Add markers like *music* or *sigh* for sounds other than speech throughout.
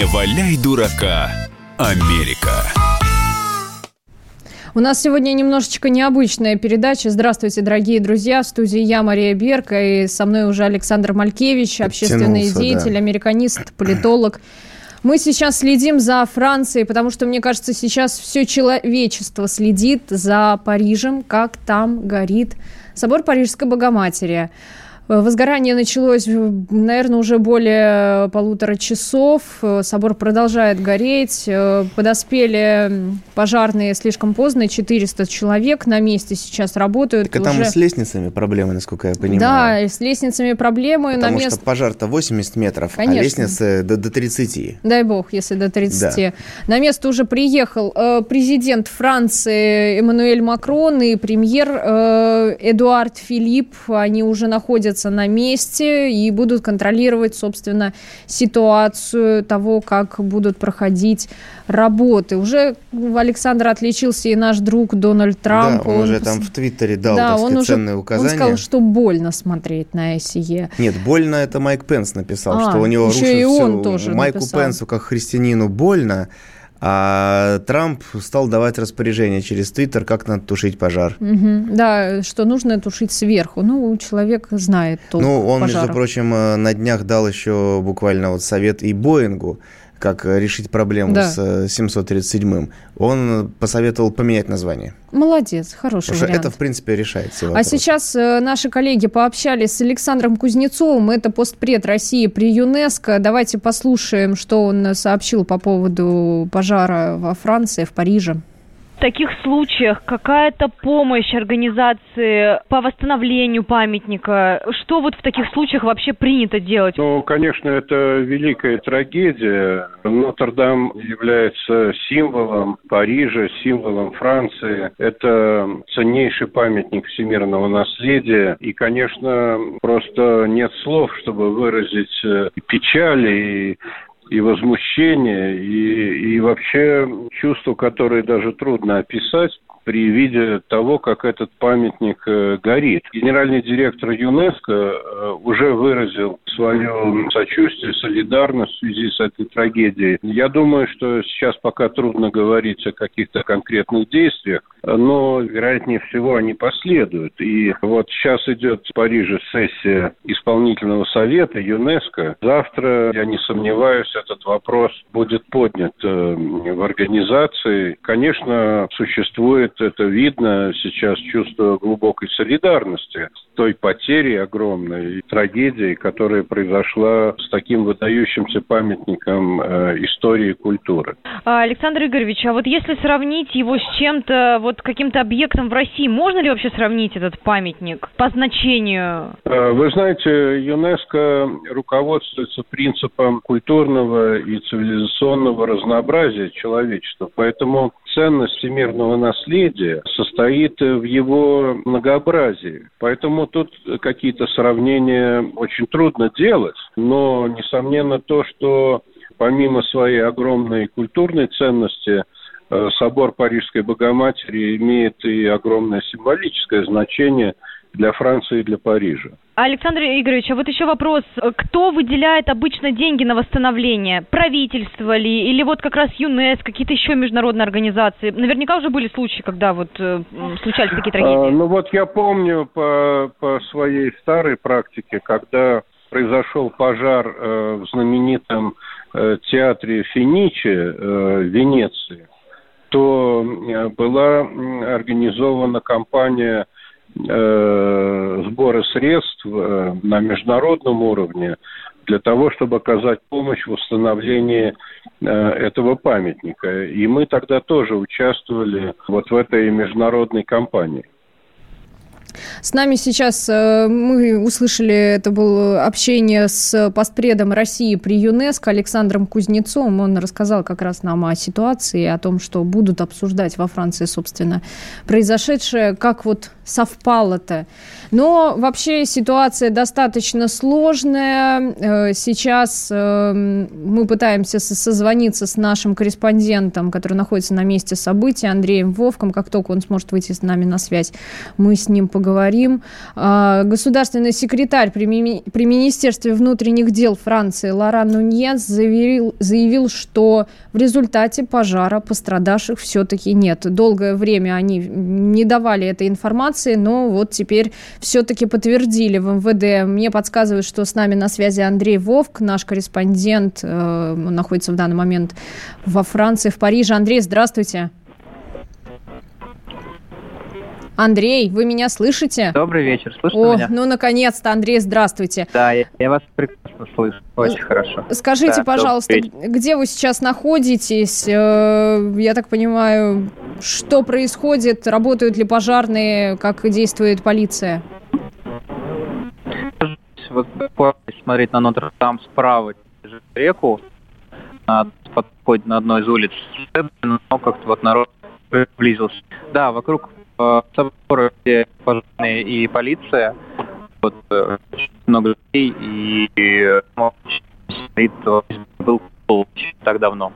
Не валяй дурака, Америка. У нас сегодня немножечко необычная передача. Здравствуйте, дорогие друзья. В студии я, Мария Берка, и со мной уже Александр Малькевич, общественный деятель, да. американист, политолог. Мы сейчас следим за Францией, потому что, мне кажется, сейчас все человечество следит за Парижем, как там горит собор Парижской Богоматери. Возгорание началось, наверное, уже более полутора часов. Собор продолжает гореть. Подоспели пожарные слишком поздно, 400 человек на месте сейчас работают. Так уже... там и с лестницами проблемы, насколько я понимаю. Да, с лестницами проблемы. Потому на мест... что пожар-то 80 метров, а Конечно. а лестницы до, до 30. Дай бог, если до 30. Да. На место уже приехал э, президент Франции Эммануэль Макрон и премьер э, Эдуард Филипп. Они уже находятся находятся на месте и будут контролировать, собственно, ситуацию того, как будут проходить работы. Уже Александр отличился и наш друг Дональд Трамп. Да, он, он уже там в Твиттере дал да, он уже, ценные указания. Он сказал, что больно смотреть на СИЕ. Нет, больно это Майк Пенс написал, а, что у него еще рушится и он тоже Майку написал. Пенсу как христианину больно, а Трамп стал давать распоряжение через Твиттер, как надо тушить пожар. Угу. Да, что нужно тушить сверху. Ну, человек знает толк Ну, он, пожаров. между прочим, э, на днях дал еще буквально вот совет и Боингу как решить проблему да. с 737-м, э, он посоветовал поменять название. Молодец, хороший Потому вариант. что это, в принципе, решает все а вопросы. А сейчас э, наши коллеги пообщались с Александром Кузнецовым, это постпред России при ЮНЕСКО. Давайте послушаем, что он сообщил по поводу пожара во Франции, в Париже таких случаях какая-то помощь организации по восстановлению памятника? Что вот в таких случаях вообще принято делать? Ну, конечно, это великая трагедия. Нотр-Дам является символом Парижа, символом Франции. Это ценнейший памятник всемирного наследия. И, конечно, просто нет слов, чтобы выразить э, печаль и и возмущение, и, и вообще чувство, которое даже трудно описать при виде того, как этот памятник э, горит. Генеральный директор ЮНЕСКО э, уже выразил свое сочувствие, солидарность в связи с этой трагедией. Я думаю, что сейчас пока трудно говорить о каких-то конкретных действиях, но, вероятнее всего, они последуют. И вот сейчас идет в Париже сессия исполнительного совета ЮНЕСКО. Завтра, я не сомневаюсь, этот вопрос будет поднят э, в организации. Конечно, существует, это видно сейчас, чувство глубокой солидарности той потерей огромной, трагедией, которая произошла с таким выдающимся памятником э, истории и культуры. А, Александр Игоревич, а вот если сравнить его с чем-то вот каким-то объектом в России. Можно ли вообще сравнить этот памятник по значению? Э, вы знаете, ЮНЕСКО руководствуется принципом культурного и цивилизационного разнообразия человечества. Поэтому ценность всемирного наследия состоит в его многообразии. Поэтому тут какие-то сравнения очень трудно делать. Но, несомненно, то, что помимо своей огромной культурной ценности – Э, собор Парижской Богоматери имеет и огромное символическое значение для Франции и для Парижа. Александр Игоревич, а вот еще вопрос. Кто выделяет обычно деньги на восстановление? Правительство ли? Или вот как раз ЮНЕС, какие-то еще международные организации? Наверняка уже были случаи, когда вот э, случались такие трагедии. А, ну вот я помню по, по своей старой практике, когда произошел пожар э, в знаменитом э, театре Финичи в Венеции то была организована кампания э, сбора средств э, на международном уровне для того, чтобы оказать помощь в восстановлении этого памятника. И мы тогда тоже участвовали вот в этой международной кампании. С нами сейчас э, мы услышали, это было общение с постпредом России при ЮНЕСКО Александром Кузнецовым. Он рассказал как раз нам о ситуации, о том, что будут обсуждать во Франции, собственно, произошедшее, как вот совпало-то. Но вообще ситуация достаточно сложная. Э, сейчас э, мы пытаемся созвониться с нашим корреспондентом, который находится на месте событий, Андреем Вовком. Как только он сможет выйти с нами на связь, мы с ним поговорим поговорим. А, государственный секретарь при, ми- при Министерстве внутренних дел Франции Лоран Нуньес заявил, заявил, что в результате пожара пострадавших все-таки нет. Долгое время они не давали этой информации, но вот теперь все-таки подтвердили в МВД. Мне подсказывают, что с нами на связи Андрей Вовк, наш корреспондент, э, он находится в данный момент во Франции, в Париже. Андрей, здравствуйте. Андрей, вы меня слышите? Добрый вечер, слышите О, меня? ну наконец-то, Андрей, здравствуйте. Да, я, я вас прекрасно слышу, очень хорошо. Скажите, да, пожалуйста, где вы сейчас находитесь? Э, я так понимаю, что происходит? Работают ли пожарные? Как действует полиция? Вот смотреть на Нотр-Дам справа реку, подходит на одной из улиц, но как-то вот народ приблизился. Да, вокруг собора, где пожарные и полиция, вот, э, много людей, и, и был так давно.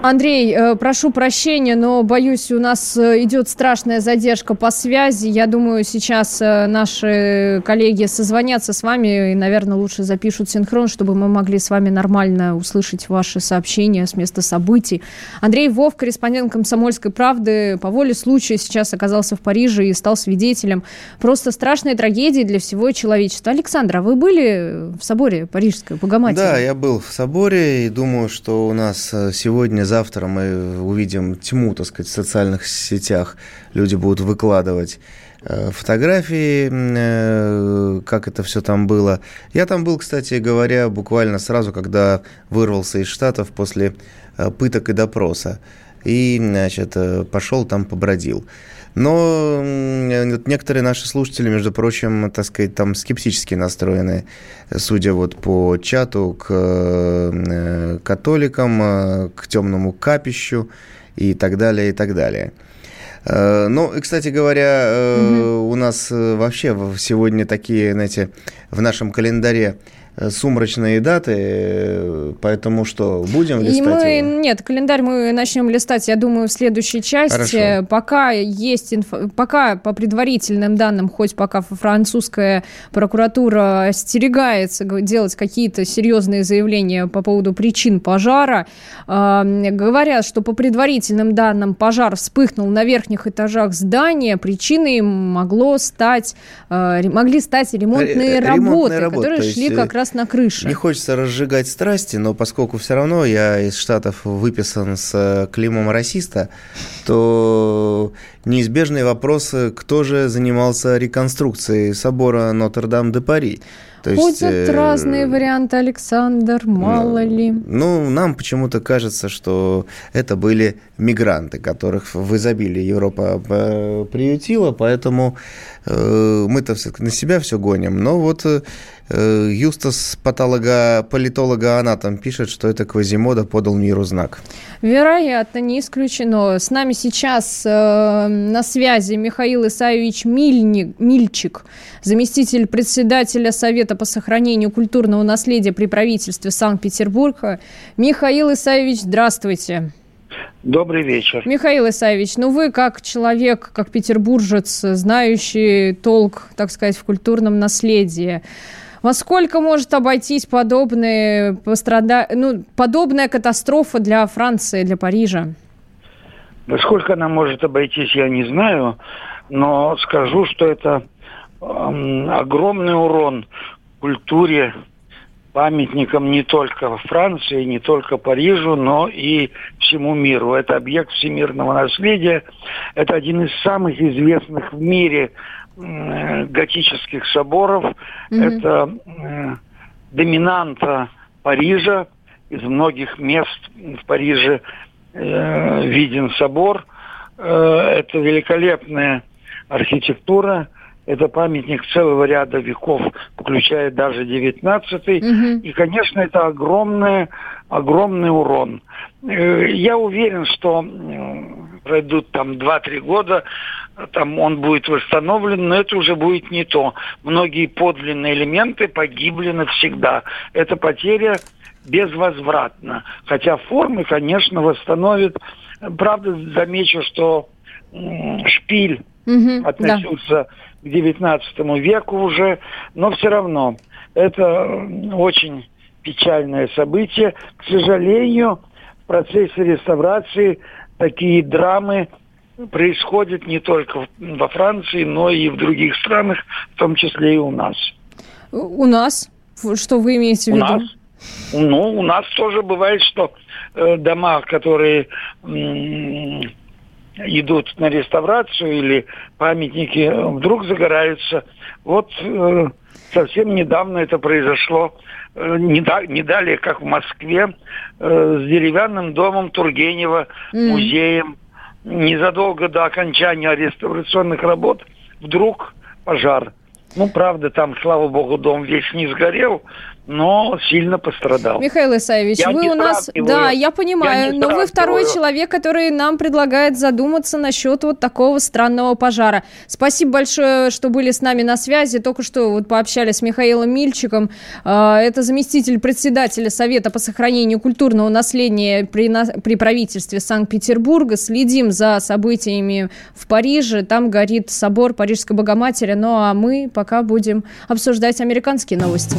Андрей, э, прошу прощения, но боюсь, у нас э, идет страшная задержка по связи. Я думаю, сейчас э, наши коллеги созвонятся с вами и, наверное, лучше запишут синхрон, чтобы мы могли с вами нормально услышать ваши сообщения с места событий. Андрей Вов, корреспондент «Комсомольской правды», по воле случая сейчас оказался в Париже и стал свидетелем просто страшной трагедии для всего человечества. Александр, а вы были в соборе Парижской, Богоматери? Да, я был в соборе и думаю, что у нас сегодня завтра мы увидим тьму, так сказать, в социальных сетях. Люди будут выкладывать э, фотографии, э, как это все там было. Я там был, кстати говоря, буквально сразу, когда вырвался из Штатов после э, пыток и допроса. И, значит, пошел там побродил. Но некоторые наши слушатели, между прочим, так сказать, там скептически настроены, судя вот по чату, к э, католикам, э, к темному капищу и так далее, и так далее. Э, ну, и, кстати говоря, угу. у нас вообще сегодня такие, знаете, в нашем календаре Э, сумрачные даты, э, поэтому что, будем листать И мы, его? Нет, календарь мы начнем листать, я думаю, в следующей части. Хорошо. Пока есть, инф... пока по предварительным данным, хоть пока французская прокуратура остерегается делать какие-то серьезные заявления по поводу причин пожара, э, говорят, что по предварительным данным пожар вспыхнул на верхних этажах здания, причиной могло стать, э, могли стать ремонтные, ремонтные работы, работы, которые шли как раз нас на крыше. Не хочется разжигать страсти, но поскольку все равно я из Штатов выписан с э, климом расиста, то неизбежный вопрос, кто же занимался реконструкцией собора Нотр-Дам-де-Пари. То Ходят есть, э, разные варианты, Александр, мало ну, ли. Ну, нам почему-то кажется, что это были мигранты, которых в изобилии Европа э, приютила, поэтому мы-то на себя все гоним. Но вот э, Юстас, патолога, политолога-анатом, пишет, что это Квазимода подал миру знак. Вероятно, не исключено. С нами сейчас э, на связи Михаил Исаевич Мильник, Мильчик, заместитель председателя Совета по сохранению культурного наследия при правительстве Санкт-Петербурга. Михаил Исаевич, здравствуйте. Добрый вечер. Михаил Исаевич, ну вы как человек, как петербуржец, знающий толк, так сказать, в культурном наследии, во сколько может обойтись подобные пострада... ну, подобная катастрофа для Франции, для Парижа? Во сколько она может обойтись, я не знаю, но скажу, что это э, огромный урон культуре, памятникам не только Франции, не только Парижу, но и всему миру. Это объект всемирного наследия. Это один из самых известных в мире э, готических соборов. Mm-hmm. Это э, доминанта Парижа. Из многих мест в Париже э, виден собор. Э, это великолепная архитектура это памятник целого ряда веков, включая даже 19-й. Угу. И, конечно, это огромный, огромный урон. Э, я уверен, что пройдут там 2-3 года, там он будет восстановлен, но это уже будет не то. Многие подлинные элементы погибли навсегда. Это потеря безвозвратна. Хотя формы, конечно, восстановит. Правда, замечу, что шпиль угу, относился да. К XIX веку уже, но все равно это очень печальное событие. К сожалению, в процессе реставрации такие драмы происходят не только во Франции, но и в других странах, в том числе и у нас. У нас? Что вы имеете в виду? У нас? Ну, у нас тоже бывает, что э, дома, которые идут на реставрацию или памятники вдруг загораются. Вот э, совсем недавно это произошло, э, не, да, не далее, как в Москве, э, с деревянным домом Тургенева, mm. музеем. Незадолго до окончания реставрационных работ вдруг пожар. Ну, правда, там, слава богу, дом весь не сгорел, но сильно пострадал. Михаил Исаевич, я вы у нас... Да, я понимаю, я но вы второй человек, который нам предлагает задуматься насчет вот такого странного пожара. Спасибо большое, что были с нами на связи. Только что вот пообщались с Михаилом Мильчиком. А, это заместитель председателя Совета по сохранению культурного наследия при, при правительстве Санкт-Петербурга. Следим за событиями в Париже. Там горит собор Парижской Богоматери. Ну а мы пока будем обсуждать американские новости.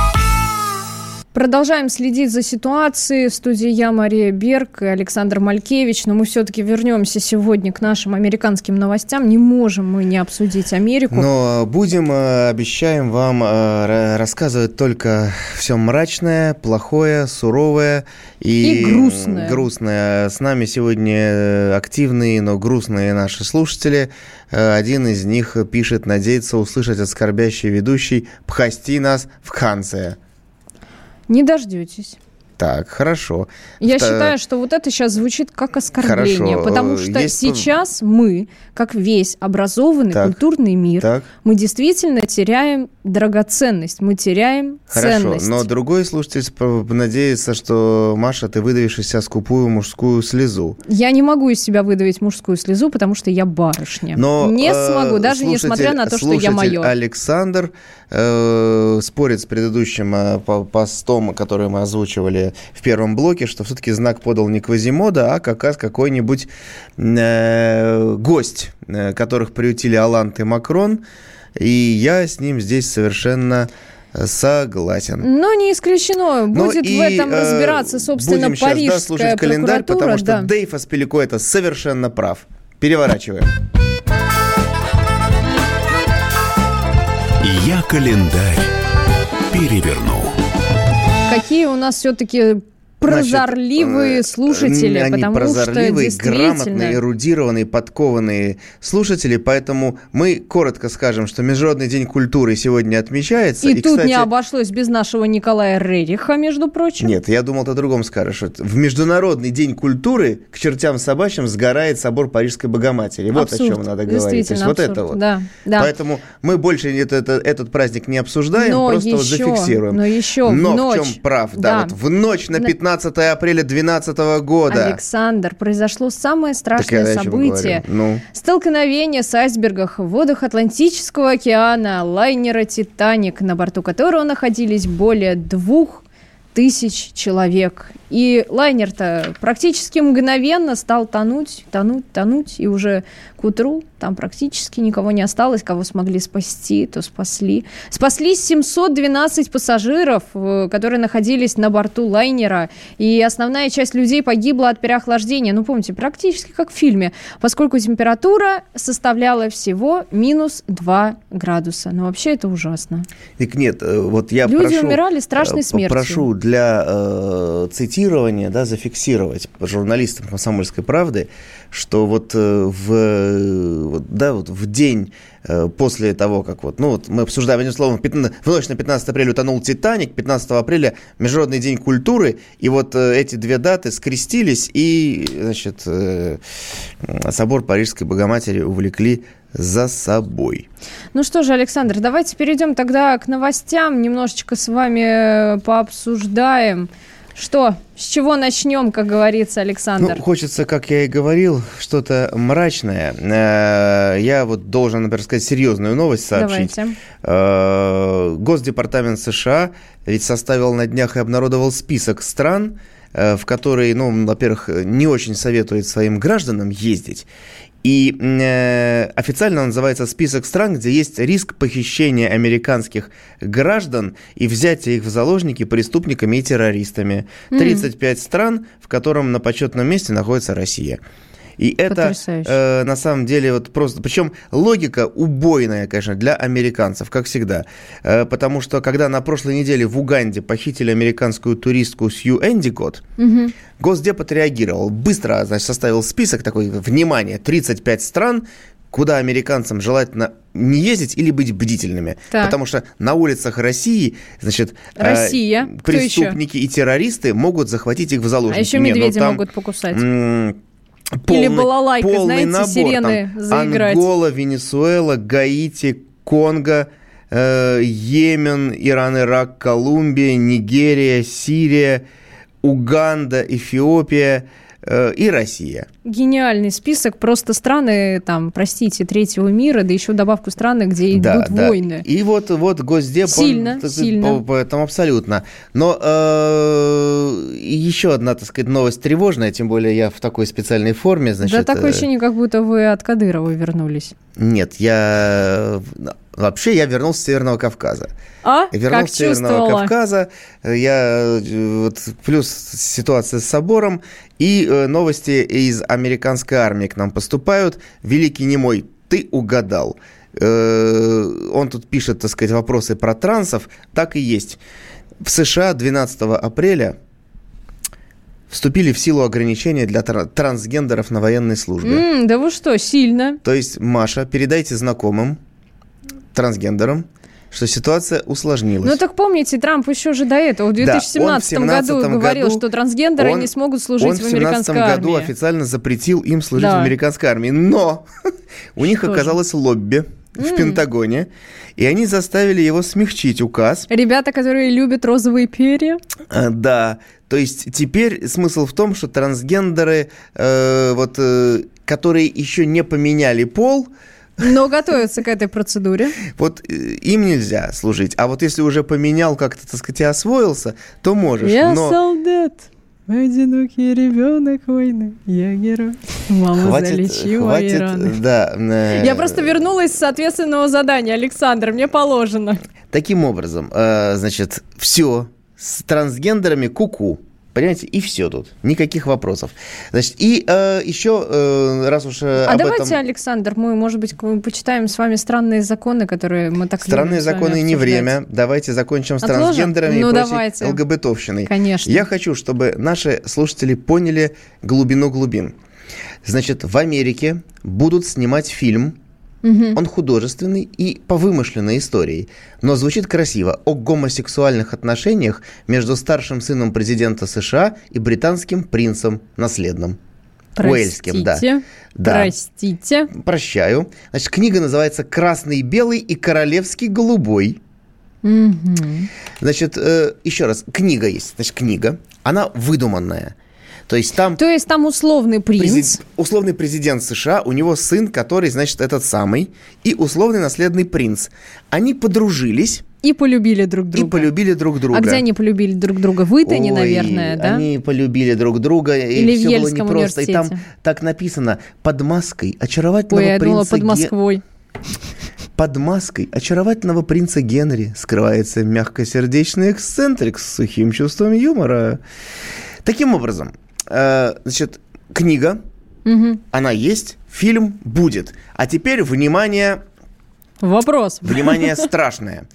Продолжаем следить за ситуацией. В студии я, Мария Берг и Александр Малькевич. Но мы все-таки вернемся сегодня к нашим американским новостям. Не можем мы не обсудить Америку. Но будем, э, обещаем вам э, рассказывать только все мрачное, плохое, суровое и, и грустное. грустное. С нами сегодня э, активные, но грустные наши слушатели. Один из них пишет, надеется услышать от скорбящей ведущей «Пхасти нас в Ханция». Не дождетесь. Так, хорошо. Я Вто... считаю, что вот это сейчас звучит как оскорбление, хорошо. потому что Есть... сейчас мы, как весь образованный так, культурный мир, так. мы действительно теряем драгоценность, мы теряем хорошо, ценность. но другой слушатель надеется, что, Маша, ты выдавишь из себя скупую мужскую слезу. Я не могу из себя выдавить мужскую слезу, потому что я барышня. Но, не э, смогу, даже несмотря на то, что я майор. Александр э, спорит с предыдущим э, постом, который мы озвучивали в первом блоке, что все-таки знак подал не Квазимода, а как раз какой-нибудь э, гость, э, которых приютили Алант и Макрон. И я с ним здесь совершенно Согласен. Но не исключено. Ну будет и, в этом э, разбираться, собственно, будем парижская сейчас, да, слушать календарь, потому что да. Дейв Аспелико это совершенно прав. Переворачиваем. Я календарь переверну какие у нас все-таки прозорливые Значит, слушатели, они потому прозорливые, что действительно... грамотные, эрудированные, подкованные слушатели, поэтому мы коротко скажем, что Международный день культуры сегодня отмечается. И, и тут кстати... не обошлось без нашего Николая Рериха, между прочим. Нет, я думал, ты о другом скажешь. В Международный день культуры к чертям собачьим сгорает собор Парижской Богоматери. Вот абсурд. о чем надо говорить. То есть абсурд. вот это вот. Да, да. Поэтому мы больше это, это, этот праздник не обсуждаем, но просто еще, вот зафиксируем. Но еще но в ночь. в чем прав? Да, да вот в ночь на 15 15 апреля 2012 года. Александр, произошло самое страшное событие. Ну. Столкновение с айсбергах в водах Атлантического океана лайнера «Титаник», на борту которого находились более двух тысяч человек. И лайнер-то практически мгновенно стал тонуть, тонуть, тонуть, и уже к утру там практически никого не осталось, кого смогли спасти, то спасли. Спаслись 712 пассажиров, э, которые находились на борту лайнера, и основная часть людей погибла от переохлаждения. Ну, помните, практически как в фильме, поскольку температура составляла всего минус 2 градуса. Но вообще это ужасно. Так нет, э, вот я Люди прошу, умирали страшной э, смертью. Прошу для э, цитирования, да, зафиксировать журналистам «Комсомольской правды», что вот э, в, да, вот в день э, после того, как вот, ну вот мы обсуждаем, одним словом, в, 15, в ночь на 15 апреля утонул «Титаник», 15 апреля Международный день культуры, и вот э, эти две даты скрестились, и, значит, собор Парижской Богоматери увлекли за собой. Ну что же, Александр, давайте перейдем тогда к новостям, немножечко с вами пообсуждаем. Что, с чего начнем, как говорится, Александр? Ну, хочется, как я и говорил, что-то мрачное. Э, я вот должен, например, сказать серьезную новость сообщить. Давайте. Э, Госдепартамент США ведь составил на днях и обнародовал список стран, э, в которые, ну, во-первых, не очень советует своим гражданам ездить. И э, официально он называется список стран, где есть риск похищения американских граждан и взятия их в заложники преступниками и террористами. 35 mm. стран, в котором на почетном месте находится Россия. И это э, на самом деле вот просто... Причем логика убойная, конечно, для американцев, как всегда. Э, потому что когда на прошлой неделе в Уганде похитили американскую туристку Сью Эндикот, угу. Госдеп отреагировал. Быстро значит, составил список такой, внимание, 35 стран, куда американцам желательно не ездить или быть бдительными. Так. Потому что на улицах России, значит, э, Россия. Э, преступники и террористы могут захватить их в заложники. А еще медведи ну, там, могут покусать. Полный, Или балалайка, полный знаете, набор, сирены там, заиграть. Ангола, Венесуэла, Гаити, Конго, э, Йемен, Иран, Ирак, Колумбия, Нигерия, Сирия, Уганда, Эфиопия – и Россия. Гениальный список, просто страны, там, простите, третьего мира, да еще добавку страны, где идут да, да. войны. И вот, вот Госдеп... Сильно, он, сильно. Поэтому абсолютно. Но э, еще одна, так сказать, новость тревожная, тем более я в такой специальной форме, значит... Да такое э, ощущение, как будто вы от Кадырова вернулись. Нет, я... Вообще я вернулся с Северного Кавказа. А? Вернулся как с Северного Кавказа. Я вот, плюс ситуация с собором и э, новости из американской армии к нам поступают. Великий немой, ты угадал. Э, он тут пишет, так сказать, вопросы про трансов. Так и есть. В США 12 апреля вступили в силу ограничения для трансгендеров на военной службе. Mm, да вы что, сильно. То есть, Маша, передайте знакомым, трансгендерам, что ситуация усложнилась. Ну так помните, Трамп еще же до этого, в 2017, да, в году говорил, что трансгендеры он, не смогут служить он в американской армии. В 2017 году официально запретил им служить да. в американской армии. Но *laughs* у них что оказалось же? лобби в Пентагоне, и они заставили его смягчить указ. Ребята, которые любят розовые перья? А, да, то есть теперь смысл в том, что трансгендеры, э, вот, э, которые еще не поменяли пол, но готовятся к этой процедуре. Вот э, им нельзя служить. А вот если уже поменял как-то, так сказать, и освоился, то можешь. Я но... солдат. Одинокий ребенок войны, я герой. Мама хватит, залечила хватит, раны. Да, э... Я просто вернулась с ответственного задания, Александр, мне положено. Таким образом, э, значит, все с трансгендерами куку. -ку. Понимаете, и все тут. Никаких вопросов. Значит, и э, еще, э, раз уж э, А давайте, этом... Александр, мы, может быть, почитаем с вами странные законы, которые мы так Странные законы не время. Давайте закончим с Отложим? трансгендерами ну, и давайте. ЛГБТовщиной. Конечно. Я хочу, чтобы наши слушатели поняли глубину глубин. Значит, в Америке будут снимать фильм Угу. Он художественный и по вымышленной истории, но звучит красиво о гомосексуальных отношениях между старшим сыном президента США и британским принцем наследным. Простите, Уэльским, да. да. Простите. Прощаю. Значит, книга называется «Красный и белый и королевский голубой». Угу. Значит, э, еще раз, книга есть. Значит, книга, она выдуманная. То есть там... То есть там условный принц. Презид... Условный президент США, у него сын, который, значит, этот самый, и условный наследный принц. Они подружились, И полюбили друг друга. И полюбили друг друга. А где они полюбили друг друга? В Итане, Ой, наверное, да? Они полюбили друг друга, Или и в все было Ельском непросто. И там так написано под маской очаровательного Ой, я принца под Ге- Москвой. *laughs* Под маской очаровательного принца Генри скрывается мягкосердечный эксцентрик с сухим чувством юмора. Таким образом, э, значит, книга, Мгм. она есть, фильм будет. А теперь, внимание, Вопрос. Внимание *laughs* страшное.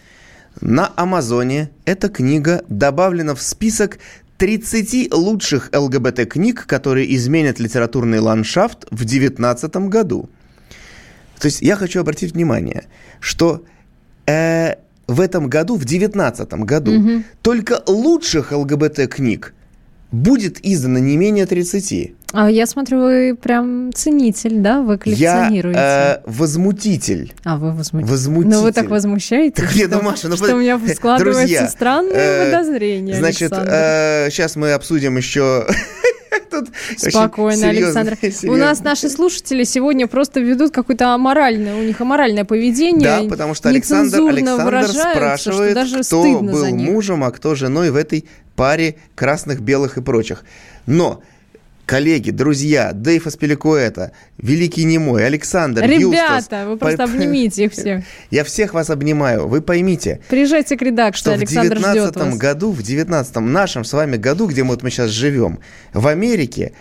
На Амазоне эта книга добавлена в список 30 лучших ЛГБТ-книг, которые изменят литературный ландшафт в 2019 году. То есть я хочу обратить внимание, что э, в этом году, в 2019 году, Мгм. только лучших ЛГБТ-книг будет издано не менее 30. А я смотрю, вы прям ценитель, да? Вы Я коллекционируете. э, возмутитель. А вы возмутитель. Возмутитель. Ну вы так возмущаетесь, Так нет, что, ну, Маша, ну, что у меня *laughs* складывается друзья, странное э, подозрение, Значит, Александр. сейчас мы обсудим еще... *laughs* Тут Спокойно, серьезно- Александр. *laughs* У серьезно. нас наши слушатели сегодня просто ведут какое-то аморальное, у них аморальное поведение. Да, потому что Александр, Александр спрашивает, даже кто был мужем, а кто женой в этой паре красных, белых и прочих. Но, коллеги, друзья, Дэйв Аспиликуэта, Великий Немой, Александр, Ребята, Юстас, вы просто по- обнимите их всех. *laughs* Я всех вас обнимаю. Вы поймите, Приезжайте к редакции, что в Александр ждет 19 вас. году, в 19 нашем с вами году, где мы, вот мы сейчас живем, в Америке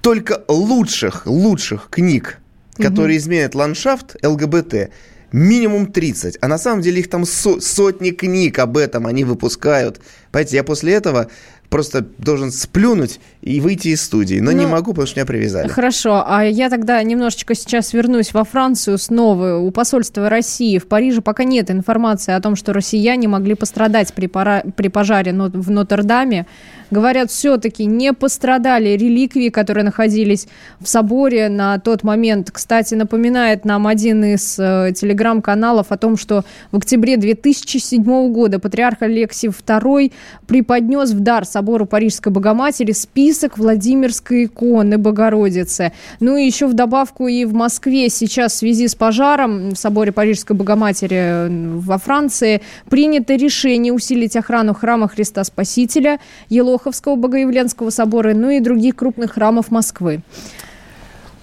только лучших, лучших книг, которые изменят ландшафт ЛГБТ, минимум 30. А на самом деле их там со- сотни книг об этом они выпускают. Понимаете, я после этого просто должен сплюнуть и выйти из студии. Но не Ну, могу, потому что меня привязали. Хорошо, а я тогда немножечко сейчас вернусь во Францию снова. У посольства России в Париже пока нет информации о том, что россияне могли пострадать при, пора- при пожаре в Нотр-Даме. Говорят, все-таки не пострадали реликвии, которые находились в соборе на тот момент. Кстати, напоминает нам один из э, телеграм-каналов о том, что в октябре 2007 года патриарх Алексий II преподнес в дар собору Парижской Богоматери список Владимирской иконы Богородицы. Ну и еще в добавку и в Москве сейчас в связи с пожаром в соборе Парижской Богоматери во Франции принято решение усилить охрану храма Христа Спасителя, Елоховского Богоявленского собора, ну и других крупных храмов Москвы.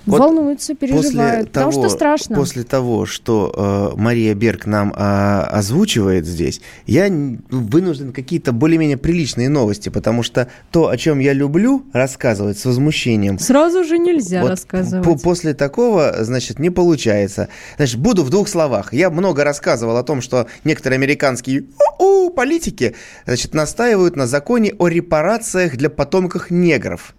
Вот Волнуются, переживают, потому что страшно. После того, что э, Мария Берг нам а, озвучивает здесь, я вынужден какие-то более-менее приличные новости, потому что то, о чем я люблю рассказывать с возмущением, Сразу же нельзя вот рассказывать. по- после такого, значит, не получается. Значит, буду в двух словах. Я много рассказывал о том, что некоторые американские политики, значит, настаивают на законе о репарациях для потомков негров.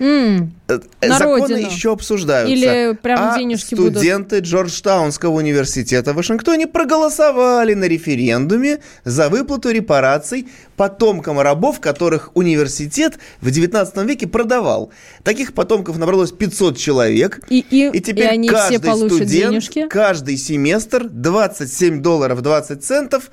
На Законы родину. еще обсуждаются. Или прям а денежки будут? студенты Джорджтаунского университета в Вашингтоне проголосовали на референдуме за выплату репараций потомкам рабов, которых университет в 19 веке продавал. Таких потомков набралось 500 человек. И, и, И теперь и они каждый все получат студент, денежки. каждый семестр 27 долларов 20 центов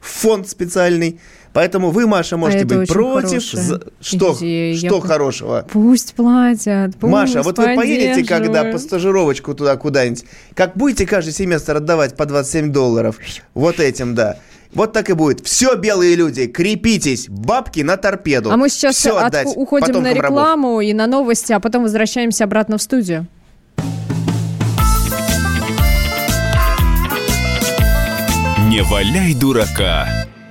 фонд специальный. Поэтому вы, Маша, можете это быть очень против. Что, идея. что Я хорошего? Пусть платят, пусть Маша, вот вы поедете когда по стажировочку туда куда-нибудь, как будете каждый семестр отдавать по 27 долларов, вот этим, да. Вот так и будет. Все, белые люди, крепитесь, бабки на торпеду. А мы сейчас Всё от- отдать уходим на потомкам рабов. рекламу и на новости, а потом возвращаемся обратно в студию. Не валяй дурака,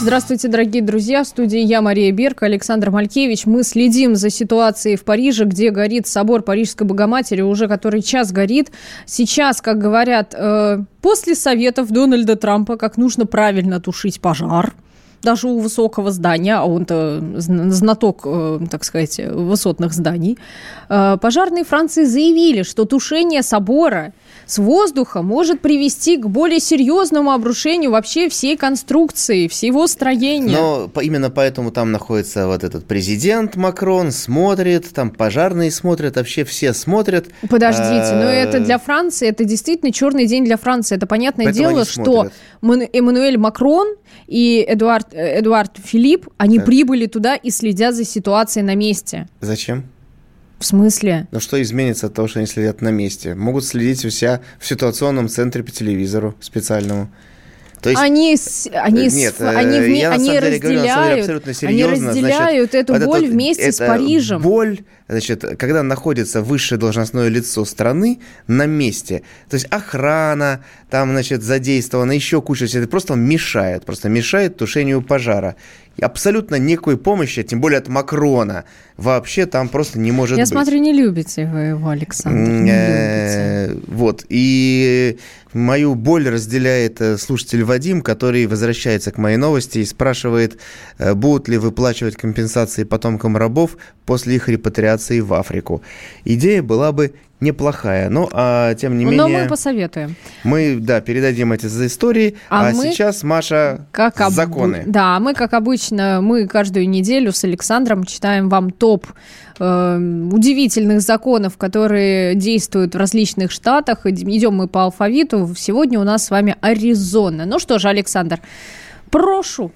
Здравствуйте, дорогие друзья. В студии я, Мария Берка, Александр Малькевич. Мы следим за ситуацией в Париже, где горит собор Парижской Богоматери, уже который час горит. Сейчас, как говорят, э, после советов Дональда Трампа, как нужно правильно тушить пожар, даже у высокого здания, а он-то знаток, э, так сказать, высотных зданий, э, пожарные Франции заявили, что тушение собора – с воздуха может привести к более серьезному обрушению вообще всей конструкции, всего строения. Но именно поэтому там находится вот этот президент Макрон, смотрит, там пожарные смотрят, вообще все смотрят. Подождите, но это э, для Франции, это действительно черный день для Франции. Это понятное поэтому дело, что Эммануэль Макрон и Эдуард, э, Эдуард Филипп, они так. прибыли туда и следят за ситуацией на месте. Зачем? В смысле? Ну что изменится от того, что они следят на месте? Могут следить у себя в ситуационном центре по телевизору специальному. То есть, они, они, нет, они, вме, я, они разделяют, говорю, деле, абсолютно серьезно, они разделяют значит, эту боль это, вместе это с Парижем. Боль, значит, когда находится высшее должностное лицо страны на месте, то есть охрана, там, значит, задействована, еще куча, это просто мешает, просто мешает тушению пожара абсолютно никакой помощи, тем более от Макрона, вообще там просто не может Я быть. Я смотрю, не любите вы его, Александр, не э, любите. Вот, и мою боль разделяет э, слушатель Вадим, который возвращается к моей новости и спрашивает, э, будут ли выплачивать компенсации потомкам рабов после их репатриации в Африку. Идея была бы неплохая. Но, а, тем не менее... Но мы посоветуем. Мы, да, передадим эти за истории. А, а мы, сейчас, Маша, как об... законы. Да, мы, как обычно, мы каждую неделю с Александром читаем вам топ э, удивительных законов, которые действуют в различных штатах. Идем мы по алфавиту. Сегодня у нас с вами Аризона. Ну что же, Александр, прошу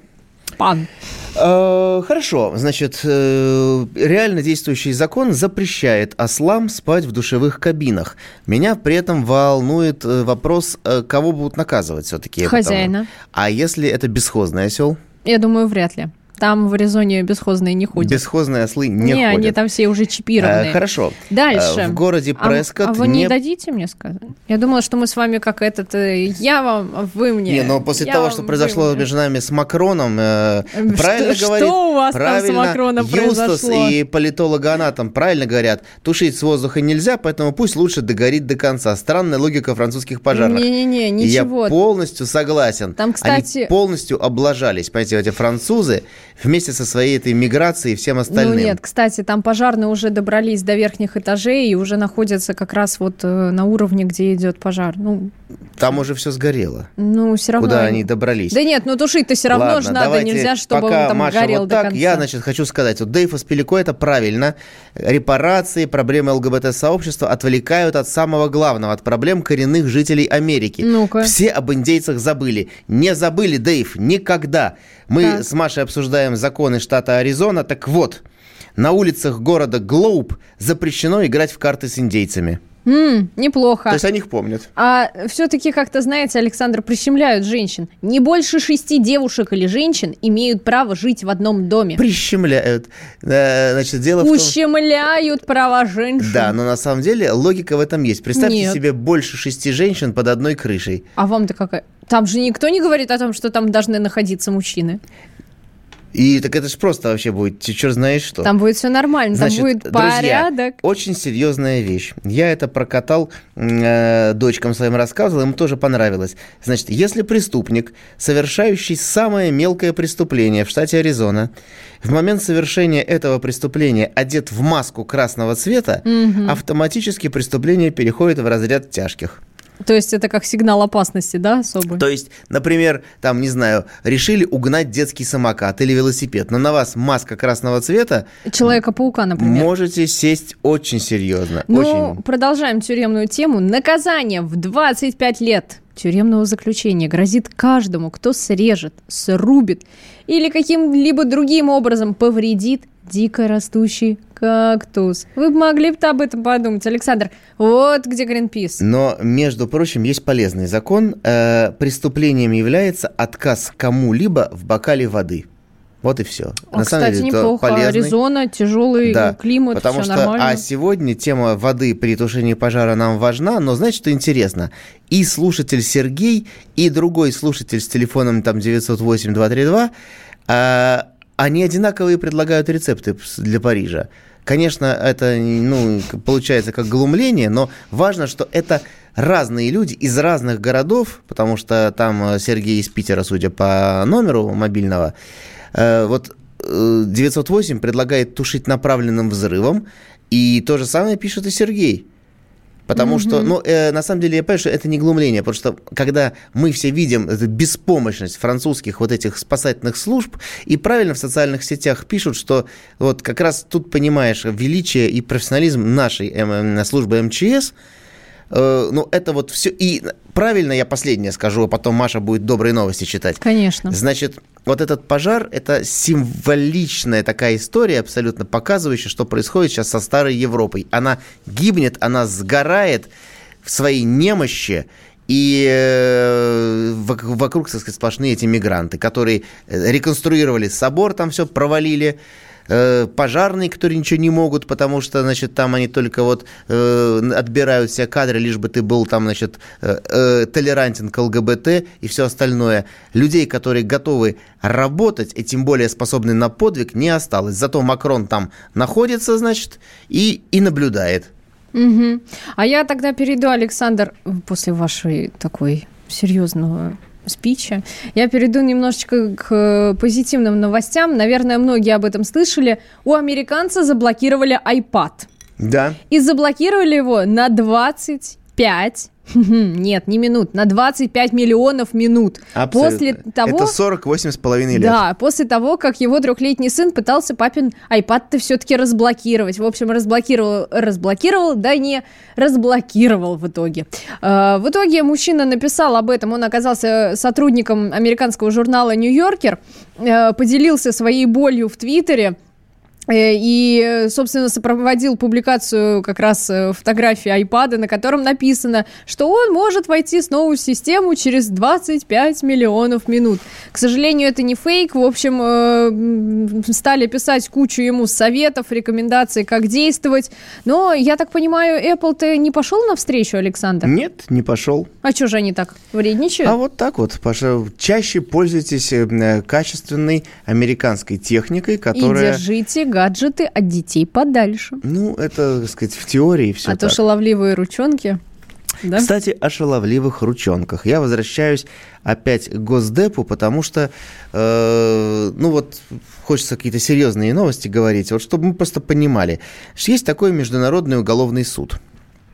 пан. Э, хорошо, значит, э, реально действующий закон запрещает ослам спать в душевых кабинах. Меня при этом волнует э, вопрос, кого будут наказывать все-таки. Хозяина. А если это бесхозный осел? Я думаю, вряд ли. Там в Аризоне бесхозные не ходят. Бесхозные ослы не, не ходят. они там все уже чипированные. А, хорошо. Дальше. В городе Прескотт... А, а вы не... не дадите мне сказать? Я думала, что мы с вами как этот... Э, я вам, а вы мне. Не, но после того, что произошло между нами с Макроном, э, правильно что, говорит... Что у вас правильно, там с Макроном Юстас произошло? и политологоанатом правильно говорят, тушить с воздуха нельзя, поэтому пусть лучше догорит до конца. Странная логика французских пожарных. Не-не-не, ничего. я полностью согласен. Там, кстати... Они полностью облажались. Понимаете, эти французы вместе со своей этой миграцией и всем остальным. Ну нет, кстати, там пожарные уже добрались до верхних этажей и уже находятся как раз вот э, на уровне, где идет пожар. Ну, там уже все сгорело. Ну, все равно. Куда они добрались? Да нет, ну тушить-то все равно Ладно, же надо, нельзя, чтобы пока он там Маша горел вот до так, конца. Я, значит, хочу сказать, вот Дэйв Аспелико это правильно. Репарации, проблемы ЛГБТ-сообщества отвлекают от самого главного, от проблем коренных жителей Америки. Ну-ка. Все об индейцах забыли. Не забыли, Дэйв, никогда. Мы так. с Машей обсуждаем законы штата Аризона, так вот, на улицах города Глоуб запрещено играть в карты с индейцами. Mm, неплохо. То есть они их помнят. А все-таки, как-то, знаете, Александр, прищемляют женщин. Не больше шести девушек или женщин имеют право жить в одном доме. Прищемляют. Э, значит, дело Ущемляют в том... права женщин. Да, но на самом деле логика в этом есть. Представьте Нет. себе больше шести женщин под одной крышей. А вам-то какая? Там же никто не говорит о том, что там должны находиться мужчины. И так это же просто вообще будет, ты черт знаешь что. Там будет все нормально, Значит, там будет друзья, порядок. очень серьезная вещь. Я это прокатал, э, дочкам своим рассказывал, им тоже понравилось. Значит, если преступник, совершающий самое мелкое преступление в штате Аризона, в момент совершения этого преступления одет в маску красного цвета, угу. автоматически преступление переходит в разряд тяжких. То есть это как сигнал опасности, да, особый? То есть, например, там, не знаю, решили угнать детский самокат или велосипед, но на вас маска красного цвета. Человека-паука, например. Можете сесть очень серьезно. Ну, очень. продолжаем тюремную тему. Наказание в 25 лет тюремного заключения грозит каждому, кто срежет, срубит или каким-либо другим образом повредит дико растущий кактус. Вы могли бы об этом подумать, Александр. Вот где Гринпис. Но, между прочим, есть полезный закон. Э, преступлением является отказ кому-либо в бокале воды. Вот и все. А, На кстати, самом деле, неплохо. Полезный. Аризона, тяжелый да, климат, потому все что, нормально. А сегодня тема воды при тушении пожара нам важна, но знаете, что интересно? И слушатель Сергей, и другой слушатель с телефоном там 908-232, а, они одинаковые предлагают рецепты для Парижа. Конечно, это ну, получается как глумление, но важно, что это разные люди из разных городов, потому что там э, Сергей из Питера, судя по номеру мобильного, э, вот 908 э, предлагает тушить направленным взрывом, и то же самое пишет и Сергей. Потому mm-hmm. что, ну, э, на самом деле, я понимаю, что это не глумление, потому что когда мы все видим эту беспомощность французских вот этих спасательных служб, и правильно в социальных сетях пишут, что вот как раз тут понимаешь величие и профессионализм нашей э, службы МЧС – Э, ну, это вот все. И правильно я последнее скажу, а потом Маша будет добрые новости читать. Конечно. Значит, вот этот пожар – это символичная такая история, абсолютно показывающая, что происходит сейчас со старой Европой. Она гибнет, она сгорает в своей немощи, и э, вокруг, так сказать, сплошные эти мигранты, которые реконструировали собор, там все провалили, Э, пожарные, которые ничего не могут, потому что, значит, там они только вот э, отбирают все кадры, лишь бы ты был там, значит, э, э, толерантен к ЛГБТ и все остальное. Людей, которые готовы работать и тем более способны на подвиг, не осталось. Зато Макрон там находится, значит, и, и наблюдает. Угу. А я тогда перейду, Александр, после вашей такой серьезного спича. Я перейду немножечко к позитивным новостям. Наверное, многие об этом слышали. У американца заблокировали iPad. Да. И заблокировали его на 25 нет, не минут, на 25 миллионов минут. Абсолютно. После того... Это 48 с половиной лет. Да, после того, как его трехлетний сын пытался папин iPad-то все-таки разблокировать. В общем, разблокировал, разблокировал, да не разблокировал в итоге. А, в итоге мужчина написал об этом, он оказался сотрудником американского журнала «Нью-Йоркер», э, поделился своей болью в Твиттере, и, собственно, сопроводил публикацию как раз э, фотографии iPad, на котором написано, что он может войти снова в систему через 25 миллионов минут. К сожалению, это не фейк. В общем, э, стали писать кучу ему советов, рекомендаций, как действовать. Но, я так понимаю, Apple-то не пошел навстречу, Александр? Нет, не пошел. А что же они так вредничают? А вот так вот. Чаще пользуйтесь качественной американской техникой, которая... И держите гаджеты от детей подальше. Ну, это, так сказать, в теории все А так. то шаловливые ручонки... Да? Кстати, о шаловливых ручонках. Я возвращаюсь опять к Госдепу, потому что, э, ну вот, хочется какие-то серьезные новости говорить, вот чтобы мы просто понимали. Есть такой Международный уголовный суд.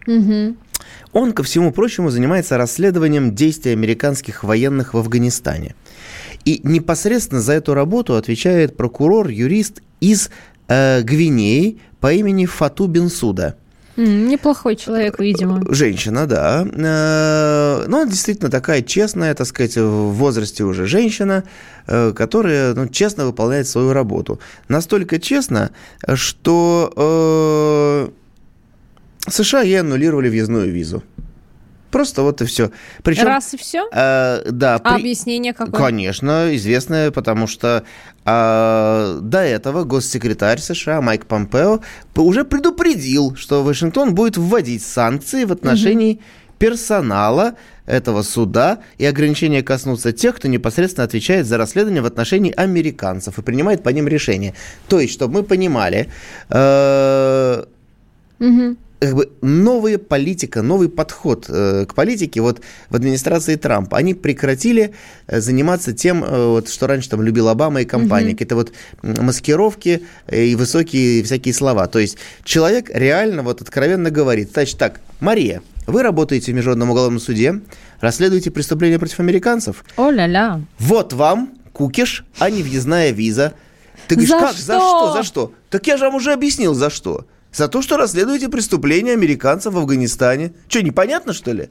Угу. Он, ко всему прочему, занимается расследованием действий американских военных в Афганистане. И непосредственно за эту работу отвечает прокурор, юрист из э, Гвинеи по имени Фату Бенсуда. Неплохой человек, видимо. Женщина, да. Э, но она действительно такая честная, так сказать, в возрасте уже женщина, э, которая ну, честно выполняет свою работу. Настолько честно, что э, США ей аннулировали въездную визу. Просто вот и все. Причем, Раз и все? Э, да. А при... объяснение какое? Конечно, известное, потому что э, до этого госсекретарь США Майк Помпео уже предупредил, что Вашингтон будет вводить санкции в отношении угу. персонала этого суда, и ограничения коснутся тех, кто непосредственно отвечает за расследование в отношении американцев и принимает по ним решения. То есть, чтобы мы понимали, э, угу как бы новая политика, новый подход э, к политике вот в администрации Трампа. Они прекратили э, заниматься тем, э, вот, что раньше там любил Обама и компания. Mm-hmm. Это вот маскировки э, и высокие всякие слова. То есть человек реально вот откровенно говорит, значит так, Мария, вы работаете в Международном уголовном суде, расследуете преступления против американцев. О-ля-ля. Вот вам кукиш, а не въездная виза. Ты говоришь, за как, что? за что, за что? Так я же вам уже объяснил, за что. За то, что расследуете преступления американцев в Афганистане. Что, непонятно, что ли?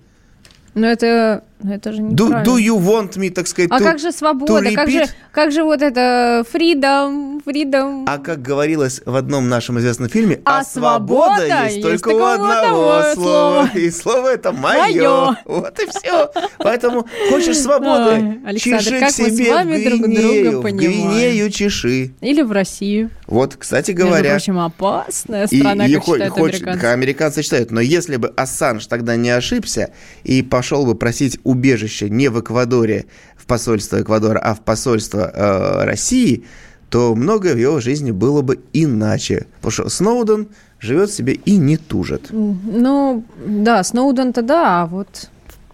Но это но это же do, do you want me, так сказать, А to, как же свобода? Как же, как же вот это freedom, freedom? А как говорилось в одном нашем известном фильме, а, а свобода, свобода есть, есть только у одного слова. слова. И слово это мое. Вот и все. Поэтому хочешь свободы, Ой, чеши к себе в Гвинею. В Гвинею чеши. Или в Россию. Вот, кстати говоря. Между прочим, опасная страна, и, как и считают хочет, американцы. Американцы считают. Но если бы Ассанж тогда не ошибся и пошел бы просить убежище не в Эквадоре, в посольство Эквадора, а в посольство э, России, то многое в его жизни было бы иначе. Потому что Сноуден живет себе и не тужит. Ну, да, Сноуден-то да, а вот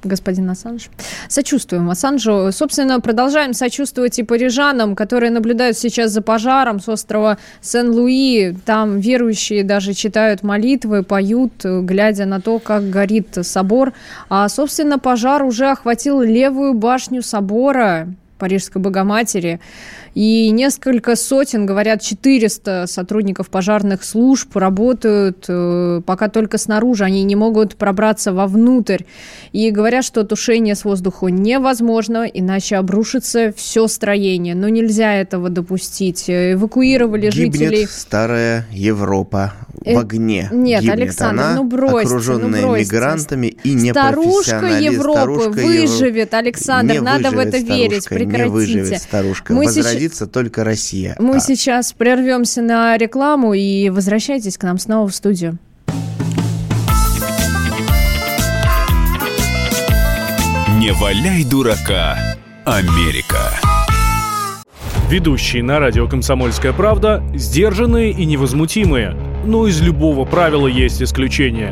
господин Ассанж. Сочувствуем Ассанжу. Собственно, продолжаем сочувствовать и парижанам, которые наблюдают сейчас за пожаром с острова Сен-Луи. Там верующие даже читают молитвы, поют, глядя на то, как горит собор. А, собственно, пожар уже охватил левую башню собора Парижской Богоматери. И несколько сотен, говорят, 400 сотрудников пожарных служб работают э, пока только снаружи. Они не могут пробраться вовнутрь. И говорят, что тушение с воздуха невозможно, иначе обрушится все строение. Но нельзя этого допустить. Эвакуировали Гибнет жителей... старая Европа в э, огне. Нет, Гибнет Александр, она, ну бросьте, окруженная ну бросьте. мигрантами и Старушка Европы старушка выживет. Александр, не надо в это верить, прекратите. Не выживет старушка, Мы возродится сейчас... только Россия. Мы а. сейчас прервемся на рекламу и возвращайтесь к нам снова в студию. Не валяй дурака, Америка. Ведущие на радио «Комсомольская правда» сдержанные и невозмутимые. Но из любого правила есть исключение.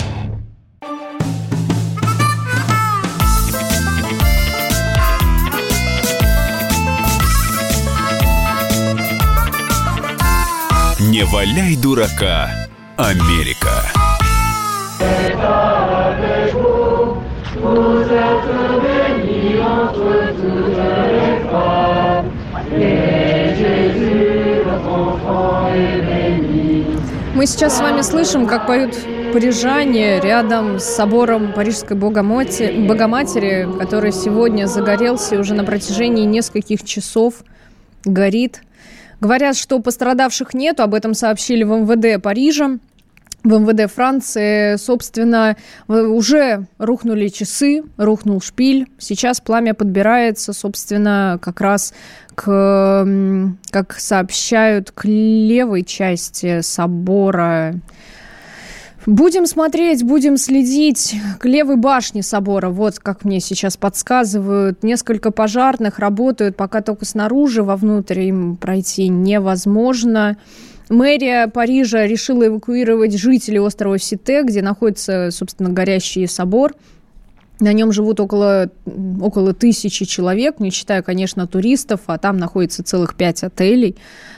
Не валяй дурака, Америка. Мы сейчас с вами слышим, как поют парижане рядом с собором Парижской Богоматери, Богоматери, который сегодня загорелся уже на протяжении нескольких часов, горит – Говорят, что пострадавших нет, об этом сообщили в МВД Парижа. В МВД Франции, собственно, уже рухнули часы, рухнул шпиль. Сейчас пламя подбирается, собственно, как раз к, как сообщают, к левой части собора Будем смотреть, будем следить к левой башне собора. Вот как мне сейчас подсказывают. Несколько пожарных работают пока только снаружи, вовнутрь им пройти невозможно. Мэрия Парижа решила эвакуировать жителей острова Сите, где находится, собственно, горящий собор. На нем живут около, около тысячи человек, не считая, конечно, туристов, а там находится целых пять отелей.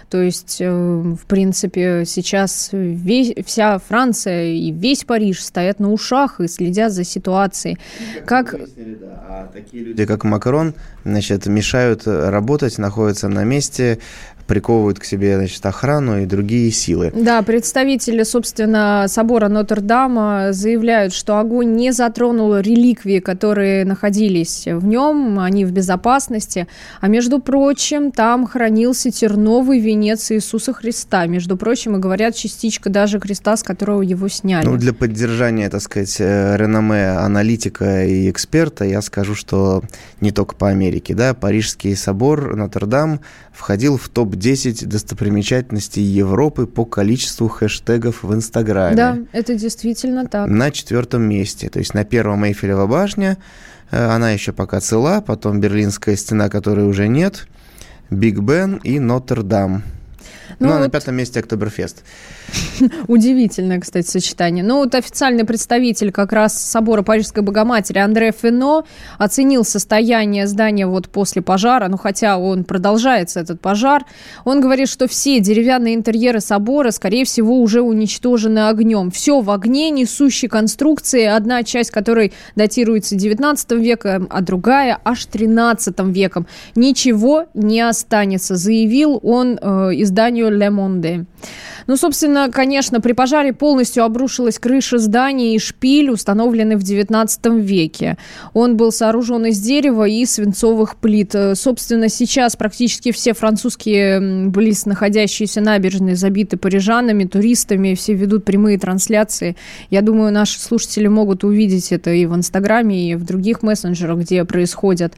То есть, э, в принципе, сейчас весь, вся Франция и весь Париж стоят на ушах и следят за ситуацией. Как... А такие люди, как Макрон, значит, мешают работать, находятся на месте, приковывают к себе значит, охрану и другие силы. Да, представители, собственно, собора Нотр-Дама заявляют, что огонь не затронул реликвии, которые находились в нем, они в безопасности. А между прочим, там хранился терновый венец Иисуса Христа. Между прочим, и говорят, частичка даже креста, с которого его сняли. Ну, для поддержания, так сказать, э, реноме аналитика и эксперта я скажу, что не только по Америке, да, Парижский собор Нотр-Дам входил в топ-10 достопримечательностей Европы по количеству хэштегов в Инстаграме. Да, это действительно так. На четвертом месте. То есть на первом Эйфелева башня, э, она еще пока цела, потом Берлинская стена, которой уже нет, Биг Бен и Нотр-Дам. Ну, ну а вот... на пятом месте Октоберфест. *laughs* Удивительное, кстати, сочетание. Ну, вот официальный представитель как раз собора Парижской Богоматери Андре Фино оценил состояние здания вот после пожара, ну, хотя он продолжается, этот пожар. Он говорит, что все деревянные интерьеры собора, скорее всего, уже уничтожены огнем. Все в огне, несущей конструкции, одна часть которой датируется 19 веком, а другая аж 13 веком. Ничего не останется, заявил он э, изданию Le Monde. Ну, собственно, конечно, при пожаре полностью обрушилась крыша здания и шпиль, установленный в 19 веке. Он был сооружен из дерева и свинцовых плит. Собственно, сейчас практически все французские близ находящиеся набережные забиты парижанами, туристами, все ведут прямые трансляции. Я думаю, наши слушатели могут увидеть это и в Инстаграме, и в других мессенджерах, где происходят.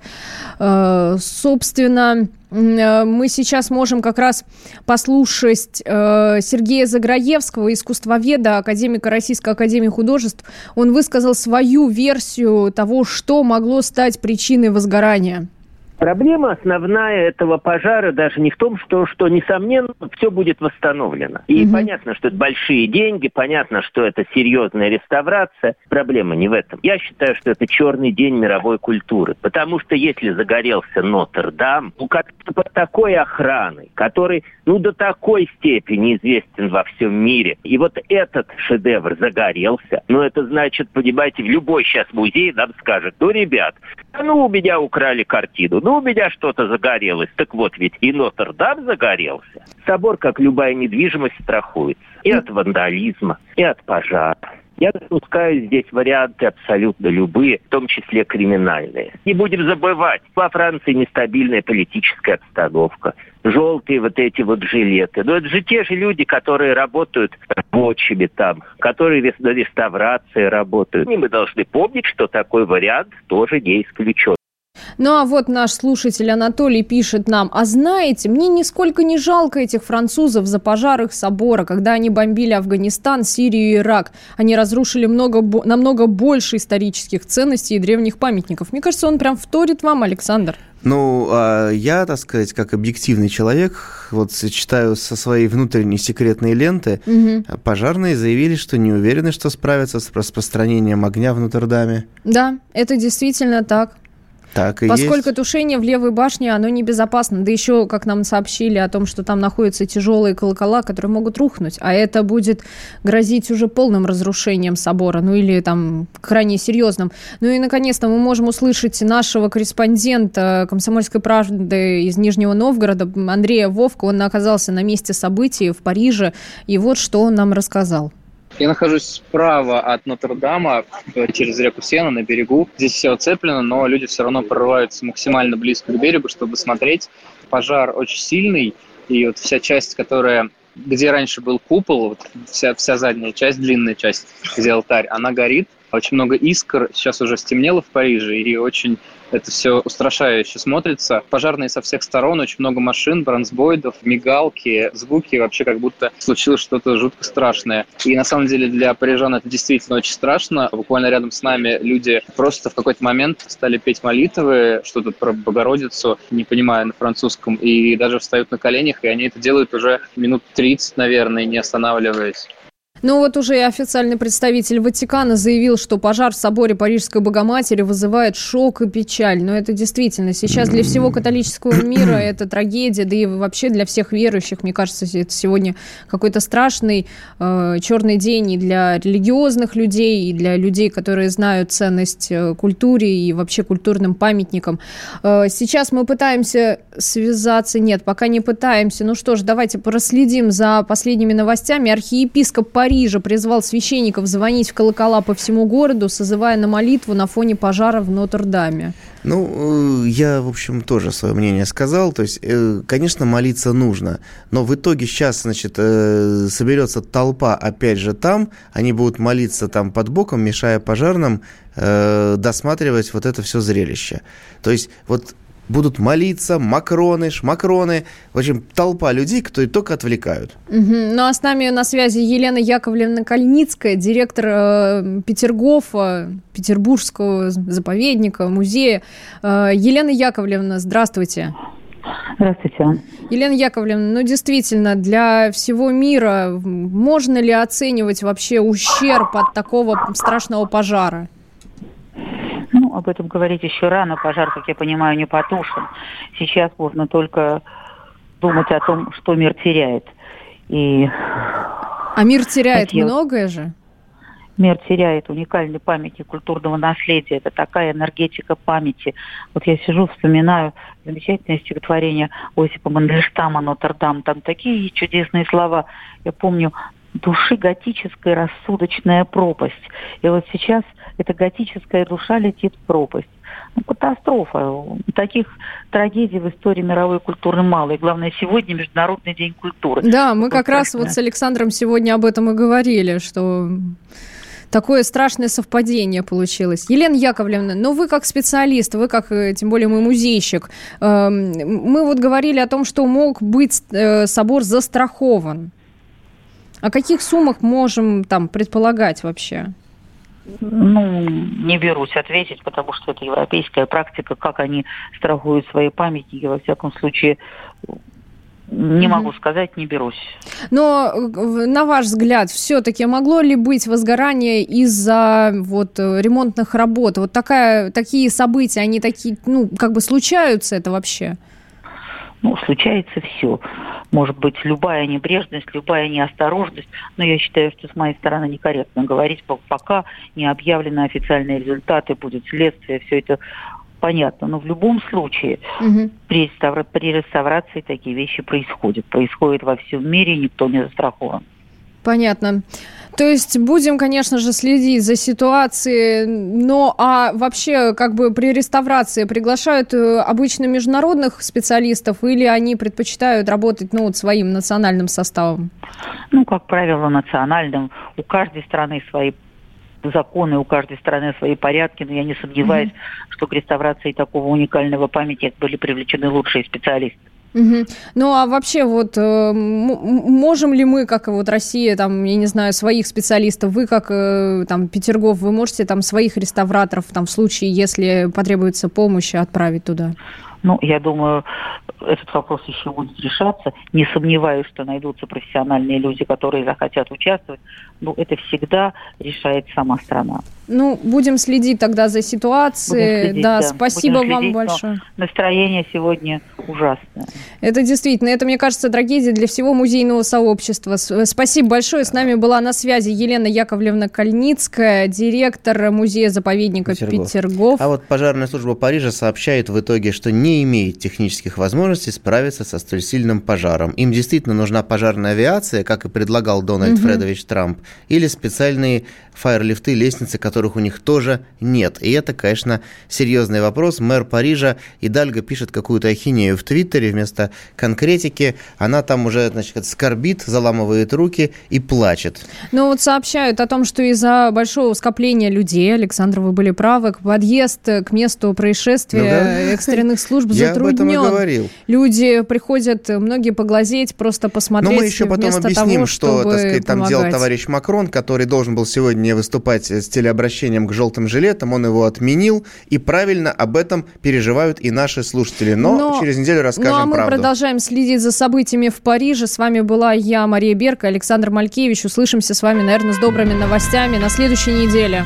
Э, собственно, мы сейчас можем как раз послушать э, Сергея Заграевского, искусствоведа, академика Российской Академии Художеств. Он высказал свою версию того, что могло стать причиной возгорания. Проблема основная этого пожара даже не в том, что, что несомненно, все будет восстановлено. И угу. понятно, что это большие деньги, понятно, что это серьезная реставрация. Проблема не в этом. Я считаю, что это черный день мировой культуры. Потому что если загорелся Нотр-Дам, ну как под такой охраной, который ну до такой степени известен во всем мире, и вот этот шедевр загорелся, ну это значит, понимаете, в любой сейчас музей нам скажет, ну, ребят, ну, у меня украли картину, ну, у меня что-то загорелось. Так вот, ведь и Нотр-Дам загорелся. Собор, как любая недвижимость, страхуется и от вандализма, и от пожара. Я допускаю здесь варианты абсолютно любые, в том числе криминальные. Не будем забывать, во Франции нестабильная политическая обстановка, желтые вот эти вот жилеты. Но это же те же люди, которые работают рабочими там, которые на реставрации работают. И мы должны помнить, что такой вариант тоже не исключен. Ну а вот наш слушатель Анатолий пишет нам, а знаете, мне нисколько не жалко этих французов за пожар их собора, когда они бомбили Афганистан, Сирию и Ирак. Они разрушили много, намного больше исторических ценностей и древних памятников. Мне кажется, он прям вторит вам, Александр. Ну, а я, так сказать, как объективный человек, вот читаю со своей внутренней секретной ленты, угу. пожарные заявили, что не уверены, что справятся с распространением огня в Нотр-Даме. Да, это действительно так. Так и Поскольку есть. тушение в левой башне, оно небезопасно. Да еще, как нам сообщили о том, что там находятся тяжелые колокола, которые могут рухнуть. А это будет грозить уже полным разрушением собора, ну или там крайне серьезным. Ну и, наконец-то, мы можем услышать нашего корреспондента «Комсомольской правды» из Нижнего Новгорода, Андрея Вовка. Он оказался на месте событий в Париже. И вот что он нам рассказал. Я нахожусь справа от Нотр-Дама, э, через реку Сена, на берегу. Здесь все оцеплено, но люди все равно прорываются максимально близко к берегу, чтобы смотреть. Пожар очень сильный, и вот вся часть, которая где раньше был купол, вот вся, вся задняя часть, длинная часть, где алтарь, она горит. Очень много искр, сейчас уже стемнело в Париже, и очень это все устрашающе смотрится. Пожарные со всех сторон, очень много машин, бронзбоидов, мигалки, звуки, вообще как будто случилось что-то жутко страшное. И на самом деле для парижан это действительно очень страшно. Буквально рядом с нами люди просто в какой-то момент стали петь молитвы, что-то про Богородицу, не понимая на французском, и даже встают на коленях, и они это делают уже минут 30, наверное, не останавливаясь. Ну вот уже и официальный представитель Ватикана заявил, что пожар в соборе Парижской Богоматери вызывает шок и печаль. Но это действительно сейчас для всего католического мира *clears throat* это трагедия, да и вообще для всех верующих, мне кажется, это сегодня какой-то страшный э, черный день и для религиозных людей, и для людей, которые знают ценность э, культуре и вообще культурным памятникам. Э, сейчас мы пытаемся связаться, нет, пока не пытаемся. Ну что ж, давайте проследим за последними новостями. Архиепископ Парижа призвал священников звонить в колокола по всему городу, созывая на молитву на фоне пожара в Нотр-Даме. Ну, э, я, в общем, тоже свое мнение сказал. То есть, э, конечно, молиться нужно. Но в итоге сейчас, значит, э, соберется толпа опять же там. Они будут молиться там под боком, мешая пожарным досматривать вот это все зрелище. То есть, вот будут молиться, макроны, шмакроны. В общем, толпа людей, которые только отвлекают. Угу. Ну а с нами на связи Елена Яковлевна Кальницкая, директор э, Петергофа, Петербургского заповедника, музея. Э, Елена Яковлевна, здравствуйте. Здравствуйте. Елена Яковлевна, ну действительно, для всего мира можно ли оценивать вообще ущерб от такого страшного пожара? Об этом говорить еще рано. Пожар, как я понимаю, не потушен. Сейчас можно только думать о том, что мир теряет. И... А мир теряет Хотел... многое же? Мир теряет уникальный памятник культурного наследия. Это такая энергетика памяти. Вот я сижу, вспоминаю замечательное стихотворение Осипа Мандельштама «Нотр-Дам». Там такие чудесные слова. Я помню души готическая рассудочная пропасть. И вот сейчас эта готическая душа летит в пропасть. Ну, катастрофа. Таких трагедий в истории мировой культуры мало. И главное, сегодня Международный день культуры. Да, мы как раз вот с Александром сегодня об этом и говорили, что такое страшное совпадение получилось. Елена Яковлевна, ну вы как специалист, вы как, э, тем более мы музейщик, эм, мы вот говорили о том, что мог быть э, собор застрахован. О каких суммах можем там предполагать вообще? Ну, не берусь ответить, потому что это европейская практика, как они страхуют свои памятники. Во всяком случае, не могу сказать, не берусь. Но, на ваш взгляд, все-таки могло ли быть возгорание из-за вот ремонтных работ? Вот такая, такие события, они такие, ну, как бы случаются это вообще? Ну, случается все. Может быть, любая небрежность, любая неосторожность. Но я считаю, что с моей стороны некорректно говорить, пока не объявлены официальные результаты, будет следствие, все это понятно. Но в любом случае угу. при, реставра- при реставрации такие вещи происходят. Происходит во всем мире, никто не застрахован. Понятно. То есть будем, конечно же, следить за ситуацией, но а вообще как бы при реставрации приглашают э, обычно международных специалистов или они предпочитают работать ну, вот своим национальным составом? Ну, как правило, национальным. У каждой страны свои законы, у каждой страны свои порядки, но я не сомневаюсь, mm-hmm. что к реставрации такого уникального памятника были привлечены лучшие специалисты. Угу. Ну а вообще вот э, можем ли мы, как вот Россия, там, я не знаю, своих специалистов, вы как э, там Петергоф, вы можете там своих реставраторов там в случае, если потребуется помощь, отправить туда? Ну, я думаю, этот вопрос еще будет решаться. Не сомневаюсь, что найдутся профессиональные люди, которые захотят участвовать. Но это всегда решает сама страна. Ну, будем следить тогда за ситуацией. Следить, да, да, спасибо будем вам следить, большое. Настроение сегодня ужасное. Это действительно, это, мне кажется, трагедия для всего музейного сообщества. Спасибо большое. С нами была на связи Елена Яковлевна Кальницкая, директор музея-заповедника Петергоф. Петергоф. А вот пожарная служба Парижа сообщает в итоге, что не имеет технических возможностей справиться со столь сильным пожаром. Им действительно нужна пожарная авиация, как и предлагал Дональд угу. Фредович Трамп, или специальные фаерлифты, лестницы, которых у них тоже нет. И это, конечно, серьезный вопрос. Мэр Парижа Идальго пишет какую-то ахинею в Твиттере вместо конкретики. Она там уже, значит, скорбит, заламывает руки и плачет. Ну вот сообщают о том, что из-за большого скопления людей, Александр, вы были правы, подъезд к месту происшествия ну, да. экстренных служб Я затруднен. Я об этом и говорил. Люди приходят, многие поглазеть, просто посмотреть Но мы еще потом объясним, того, что, так сказать, там делал товарищ Макрон, который должен был сегодня выступать с телеобращением к желтым жилетам, он его отменил, и правильно об этом переживают и наши слушатели. Но, но через неделю расскажем ну, а мы правду. продолжаем следить за событиями в Париже. С вами была я, Мария Берка, Александр Малькевич. Услышимся с вами, наверное, с добрыми новостями на следующей неделе.